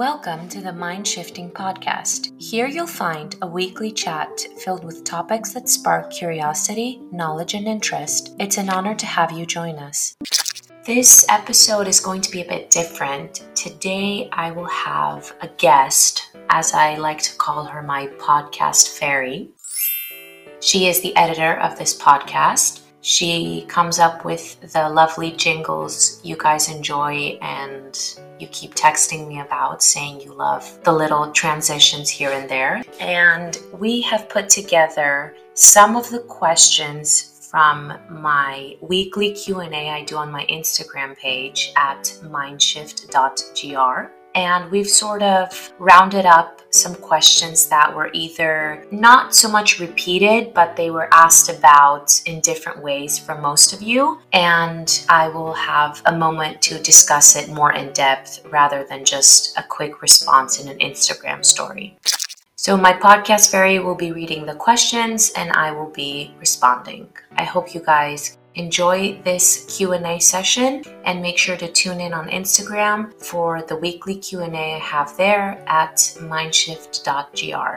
Welcome to the Mind Shifting Podcast. Here you'll find a weekly chat filled with topics that spark curiosity, knowledge, and interest. It's an honor to have you join us. This episode is going to be a bit different. Today I will have a guest, as I like to call her my podcast fairy. She is the editor of this podcast. She comes up with the lovely jingles you guys enjoy and you keep texting me about saying you love the little transitions here and there. And we have put together some of the questions from my weekly Q&A I do on my Instagram page at mindshift.gr and we've sort of rounded up some questions that were either not so much repeated, but they were asked about in different ways from most of you. And I will have a moment to discuss it more in depth rather than just a quick response in an Instagram story. So, my podcast fairy will be reading the questions and I will be responding. I hope you guys enjoy this q&a session and make sure to tune in on instagram for the weekly q&a i have there at mindshift.gr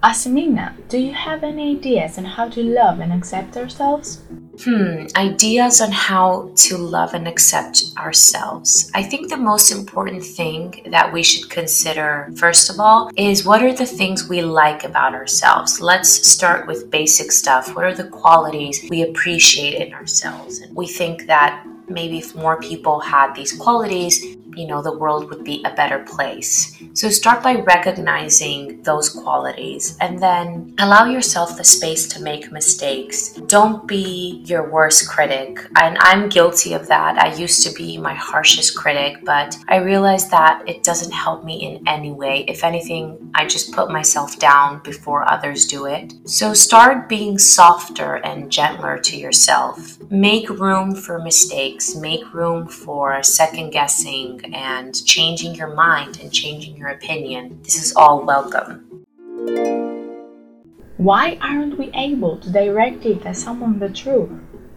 Asimina, do you have any ideas on how to love and accept ourselves? Hmm, ideas on how to love and accept ourselves. I think the most important thing that we should consider, first of all, is what are the things we like about ourselves? Let's start with basic stuff. What are the qualities we appreciate in ourselves? And we think that maybe if more people had these qualities, you know, the world would be a better place. So start by recognizing those qualities and then allow yourself the space to make mistakes. Don't be your worst critic. And I'm guilty of that. I used to be my harshest critic, but I realized that it doesn't help me in any way. If anything, I just put myself down before others do it. So start being softer and gentler to yourself. Make room for mistakes, make room for second guessing and changing your mind and changing your opinion. This is all welcome. Why aren't we able to directly tell someone the truth?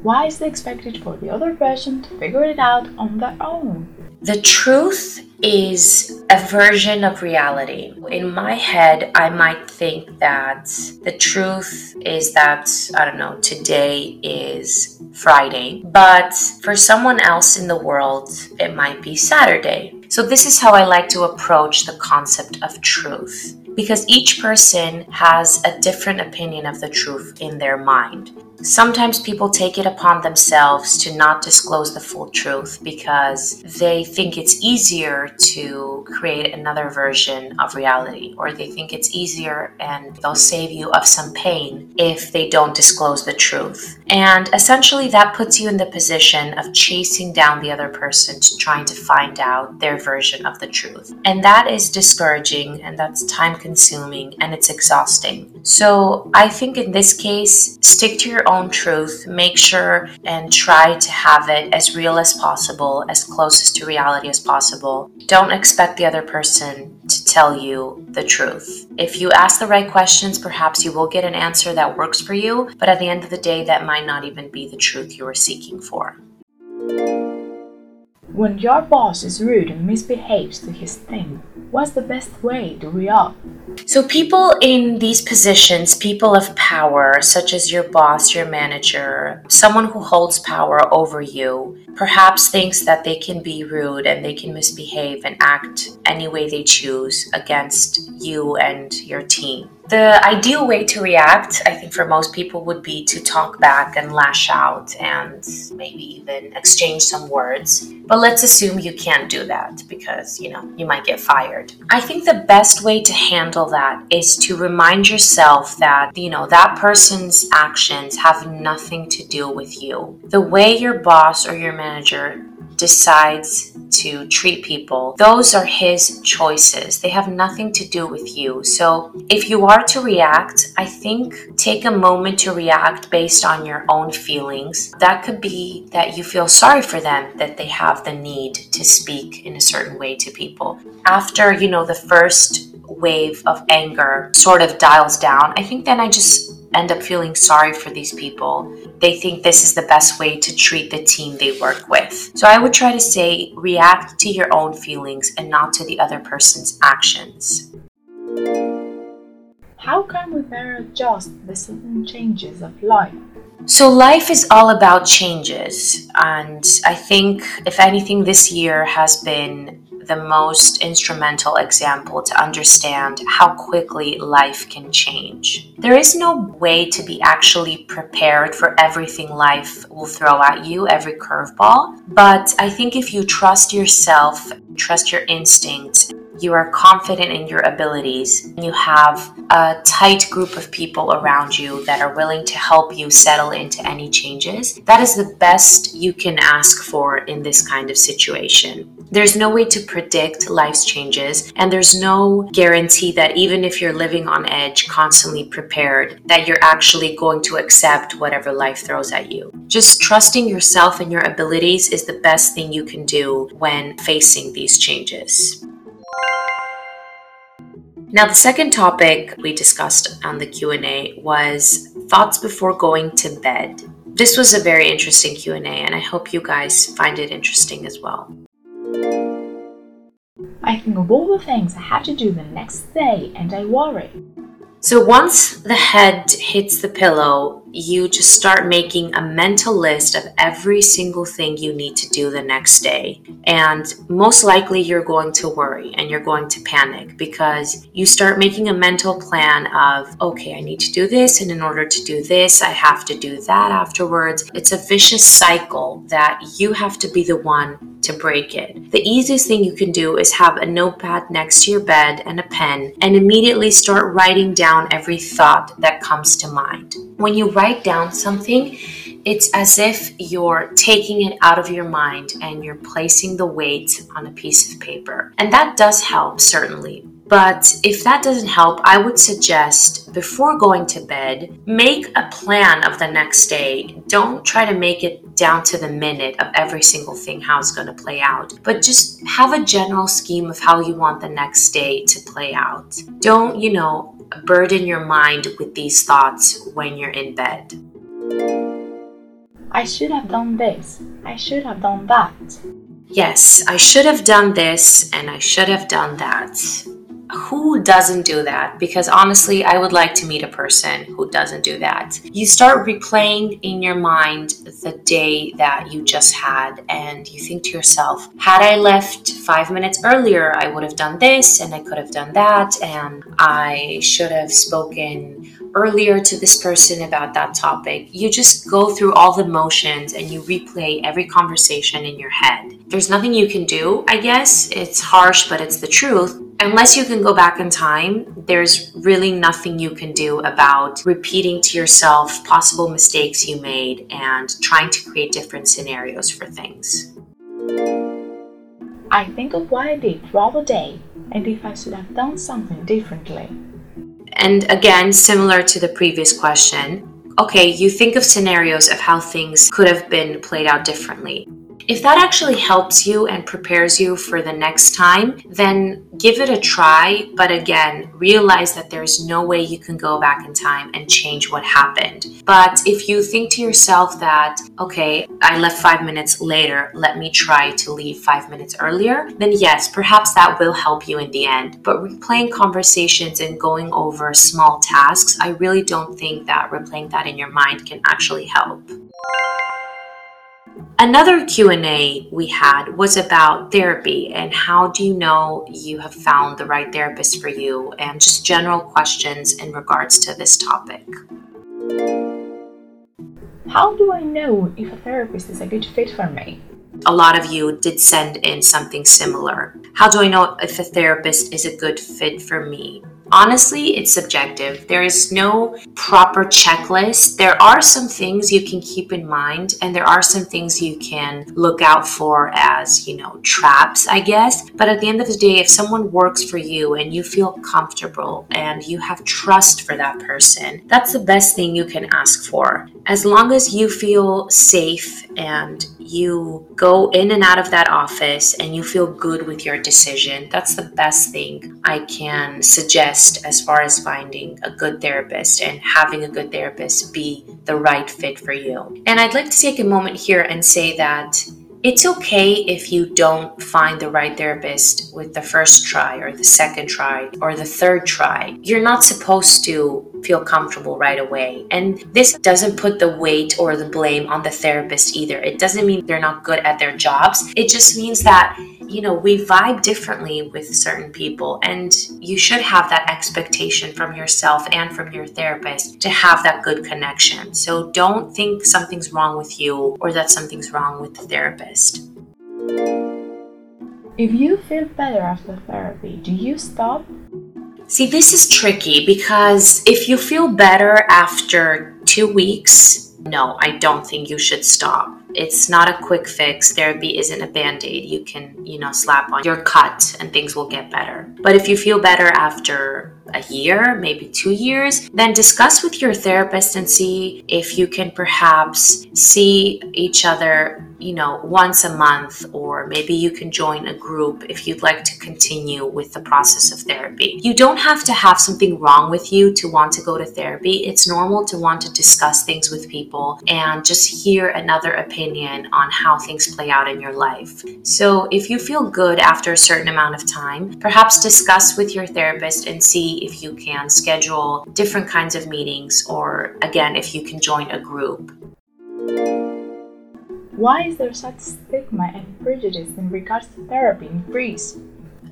Why is it expected for the other person to figure it out on their own? The truth is a version of reality. In my head, I might think that the truth is that, I don't know, today is Friday, but for someone else in the world, it might be Saturday. So, this is how I like to approach the concept of truth because each person has a different opinion of the truth in their mind. Sometimes people take it upon themselves to not disclose the full truth because they think it's easier to create another version of reality, or they think it's easier and they'll save you of some pain if they don't disclose the truth. And essentially, that puts you in the position of chasing down the other person, trying to find out their version of the truth. And that is discouraging and that's time consuming and it's exhausting. So, I think in this case, stick to your own truth, make sure and try to have it as real as possible, as closest to reality as possible. Don't expect the other person to tell you the truth. If you ask the right questions, perhaps you will get an answer that works for you, but at the end of the day, that might not even be the truth you are seeking for. When your boss is rude and misbehaves to his thing, what's the best way to react? So, people in these positions, people of power, such as your boss, your manager, someone who holds power over you, perhaps thinks that they can be rude and they can misbehave and act any way they choose against you and your team. The ideal way to react, I think, for most people would be to talk back and lash out and maybe even exchange some words. But let's assume you can't do that because, you know, you might get fired. I think the best way to handle that is to remind yourself that, you know, that person's actions have nothing to do with you. The way your boss or your manager decides to treat people, those are his choices. They have nothing to do with you. So if you are to react, I think take a moment to react based on your own feelings. That could be that you feel sorry for them, that they have the need to speak in a certain way to people. After, you know, the first wave of anger sort of dials down, I think then I just end up feeling sorry for these people. They think this is the best way to treat the team they work with. So I would try to say react to your own feelings and not to the other person's actions. How can we better adjust the sudden changes of life? So, life is all about changes. And I think, if anything, this year has been the most instrumental example to understand how quickly life can change. There is no way to be actually prepared for everything life will throw at you, every curveball. But I think if you trust yourself, trust your instincts, you are confident in your abilities, and you have a tight group of people around you that are willing to help you settle into any changes, that is the best you can ask for in this kind of situation. There's no way to predict life's changes, and there's no guarantee that even if you're living on edge, constantly prepared, that you're actually going to accept whatever life throws at you. Just trusting yourself and your abilities is the best thing you can do when facing these changes. Now, the second topic we discussed on the Q&A was thoughts before going to bed. This was a very interesting Q&A and I hope you guys find it interesting as well. I think of all the things I have to do the next day and I worry. So once the head hits the pillow, you just start making a mental list of every single thing you need to do the next day. And most likely you're going to worry and you're going to panic because you start making a mental plan of, okay, I need to do this. And in order to do this, I have to do that afterwards. It's a vicious cycle that you have to be the one to break it. The easiest thing you can do is have a notepad next to your bed and a pen and immediately start writing down every thought that comes to mind. When you write down something, it's as if you're taking it out of your mind and you're placing the weight on a piece of paper. And that does help, certainly. But if that doesn't help, I would suggest before going to bed, make a plan of the next day. Don't try to make it down to the minute of every single thing how it's going to play out, but just have a general scheme of how you want the next day to play out. Don't, you know, burden your mind with these thoughts when you're in bed. I should have done this. I should have done that. Yes, I should have done this and I should have done that who doesn't do that? Because honestly, I would like to meet a person who doesn't do that. You start replaying in your mind the day that you just had, and you think to yourself, had I left five minutes earlier, I would have done this, and I could have done that, and I should have spoken earlier to this person about that topic. You just go through all the motions and you replay every conversation in your head. There's nothing you can do, I guess. It's harsh, but it's the truth unless you can go back in time, there's really nothing you can do about repeating to yourself possible mistakes you made and trying to create different scenarios for things. I think of what I did throughout the day and if I should have done something differently. And again, similar to the previous question, okay, you think of scenarios of how things could have been played out differently. If that actually helps you and prepares you for the next time, then give it a try. But again, realize that there's no way you can go back in time and change what happened. But if you think to yourself that, okay, I left five minutes later, let me try to leave five minutes earlier, then yes, perhaps that will help you in the end. But replaying conversations and going over small tasks, I really don't think that replaying that in your mind can actually help. Another Q&A we had was about therapy and how do you know you have found the right therapist for you and just general questions in regards to this topic. How do I know if a therapist is a good fit for me? A lot of you did send in something similar. How do I know if a therapist is a good fit for me? Honestly, it's subjective. There is no proper checklist. There are some things you can keep in mind, and there are some things you can look out for as, you know, traps, I guess. But at the end of the day, if someone works for you and you feel comfortable and you have trust for that person, that's the best thing you can ask for. As long as you feel safe and you go in and out of that office and you feel good with your decision, that's the best thing I can suggest as far as finding a good therapist and having a good therapist be the right fit for you. And I'd like to take a moment here and say that it's okay if you don't find the right therapist with the first try or the second try or the third try. You're not supposed to feel comfortable right away. And this doesn't put the weight or the blame on the therapist either. It doesn't mean they're not good at their jobs. It just means that you know, we vibe differently with certain people, and you should have that expectation from yourself and from your therapist to have that good connection. So don't think something's wrong with you or that something's wrong with the therapist. If you feel better after therapy, do you stop? See, this is tricky because if you feel better after two weeks, no, I don't think you should stop it's not a quick fix. Therapy isn't a band aid you can, you know, slap on your cut and things will get better. But if you feel better after a year, maybe two years, then discuss with your therapist and see if you can perhaps see each other, you know, once a month, or maybe you can join a group if you'd like to continue with the process of therapy. You don't have to have something wrong with you to want to go to therapy. It's normal to want to discuss things with people and just hear another opinion on how things play out in your life. So if you feel good after a certain amount of time, perhaps discuss with your therapist and see if you can schedule different kinds of meetings or, again, if you can join a group. Why is there such stigma and prejudice in regards to therapy in Greece?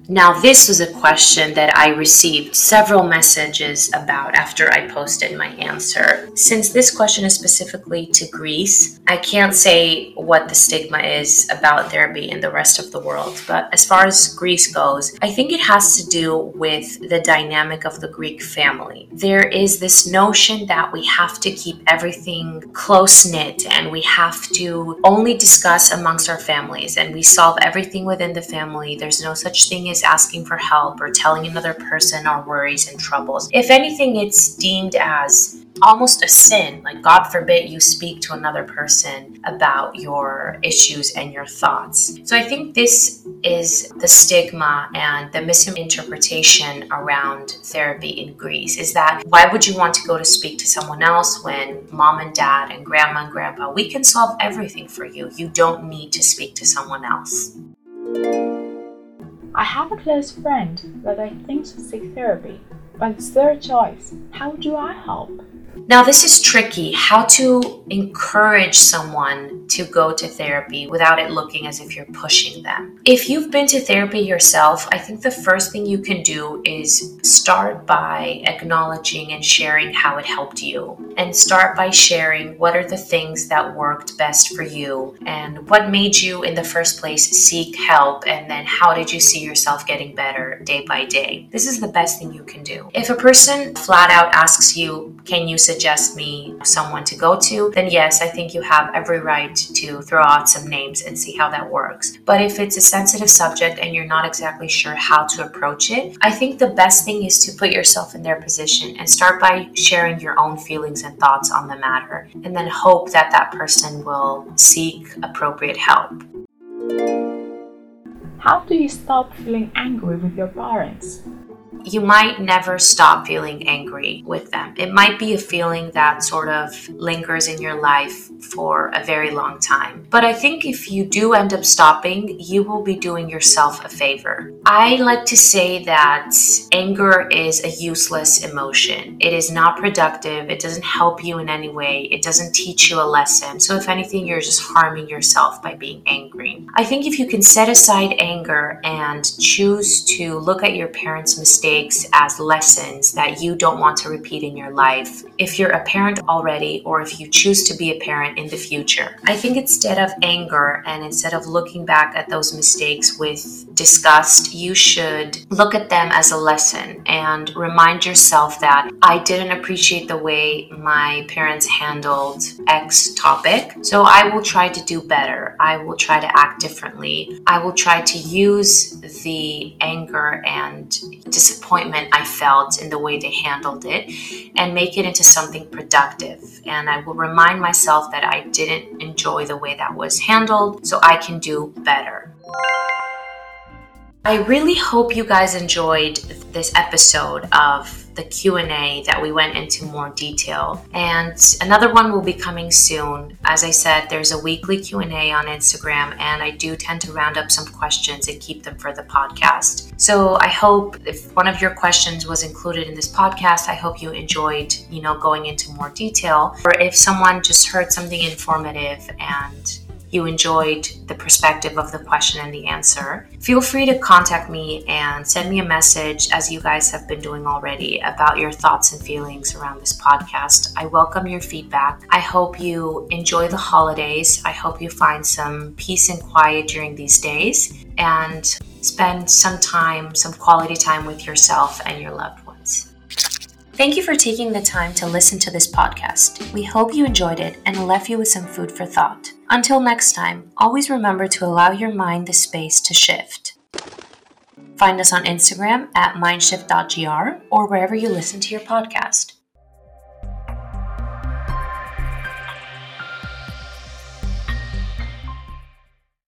Now, this was a question that I received several messages about after I posted my answer. Since this question is specifically to Greece, I can't say what the stigma is about therapy in the rest of the world. But as far as Greece goes, I think it has to do with the dynamic of the Greek family. There is this notion that we have to keep everything close knit and we have to only discuss amongst our families and we solve everything within the family. There's no such thing is asking for help or telling another person our worries and troubles. If anything, it's deemed as almost a sin. Like, God forbid you speak to another person about your issues and your thoughts. So, I think this is the stigma and the misinterpretation around therapy in Greece is that why would you want to go to speak to someone else when mom and dad and grandma and grandpa, we can solve everything for you. You don't need to speak to someone else. I have a close friend that I think should seek therapy, but it's their choice. How do I help? Now, this is tricky how to encourage someone to go to therapy without it looking as if you're pushing them. If you've been to therapy yourself, I think the first thing you can do is start by acknowledging and sharing how it helped you. And start by sharing what are the things that worked best for you and what made you, in the first place, seek help. And then how did you see yourself getting better day by day? This is the best thing you can do. If a person flat out asks you, Can you suggest me someone to go to, then yes, I think you have every right to throw out some names and see how that works. But if it's a sensitive subject and you're not exactly sure how to approach it, I think the best thing is to put yourself in their position and start by sharing your own feelings and thoughts on the matter, and then hope that that person will seek appropriate help. How do you stop feeling angry with your parents? You might never stop feeling angry with them. It might be a feeling that sort of lingers in your life for a very long time. But I think if you do end up stopping, you will be doing yourself a favor. I like to say that anger is a useless emotion. It is not productive, it doesn't help you in any way, it doesn't teach you a lesson. So, if anything, you're just harming yourself by being angry. I think if you can set aside anger and choose to look at your parents' mistakes mistakes as lessons that you don't want to repeat in your life if you're a parent already or if you choose to be a parent in the future. I think instead of anger and instead of looking back at those mistakes with disgust, you should look at them as a lesson and remind yourself that I didn't appreciate the way my parents handled X topic, so I will try to do better. I will try to act differently. I will try to use the anger and dis- disappointment I felt in the way they handled it and make it into something productive. And I will remind myself that I didn't enjoy the way that was handled, so I can do better. I really hope you guys enjoyed this episode of the Q&A that we went into more detail. And another one will be coming soon. As I said, there's a weekly Q&A on Instagram and I do tend to round up some questions and keep them for the podcast. So I hope if one of your questions was included in this podcast, I hope you enjoyed, you know, going into more detail. Or if someone just heard something informative and you enjoyed the perspective of the question and the answer, feel free to contact me and send me a message, as you guys have been doing already, about your thoughts and feelings around this podcast. I welcome your feedback. I hope you enjoy the holidays. I hope you find some peace and quiet during these days and spend some time, some quality time with yourself and your loved ones. Thank you for taking the time to listen to this podcast. We hope you enjoyed it and left you with some food for thought. Until next time, always remember to allow your mind the space to shift. Find us on Instagram at mindshift.gr or wherever you listen to your podcast.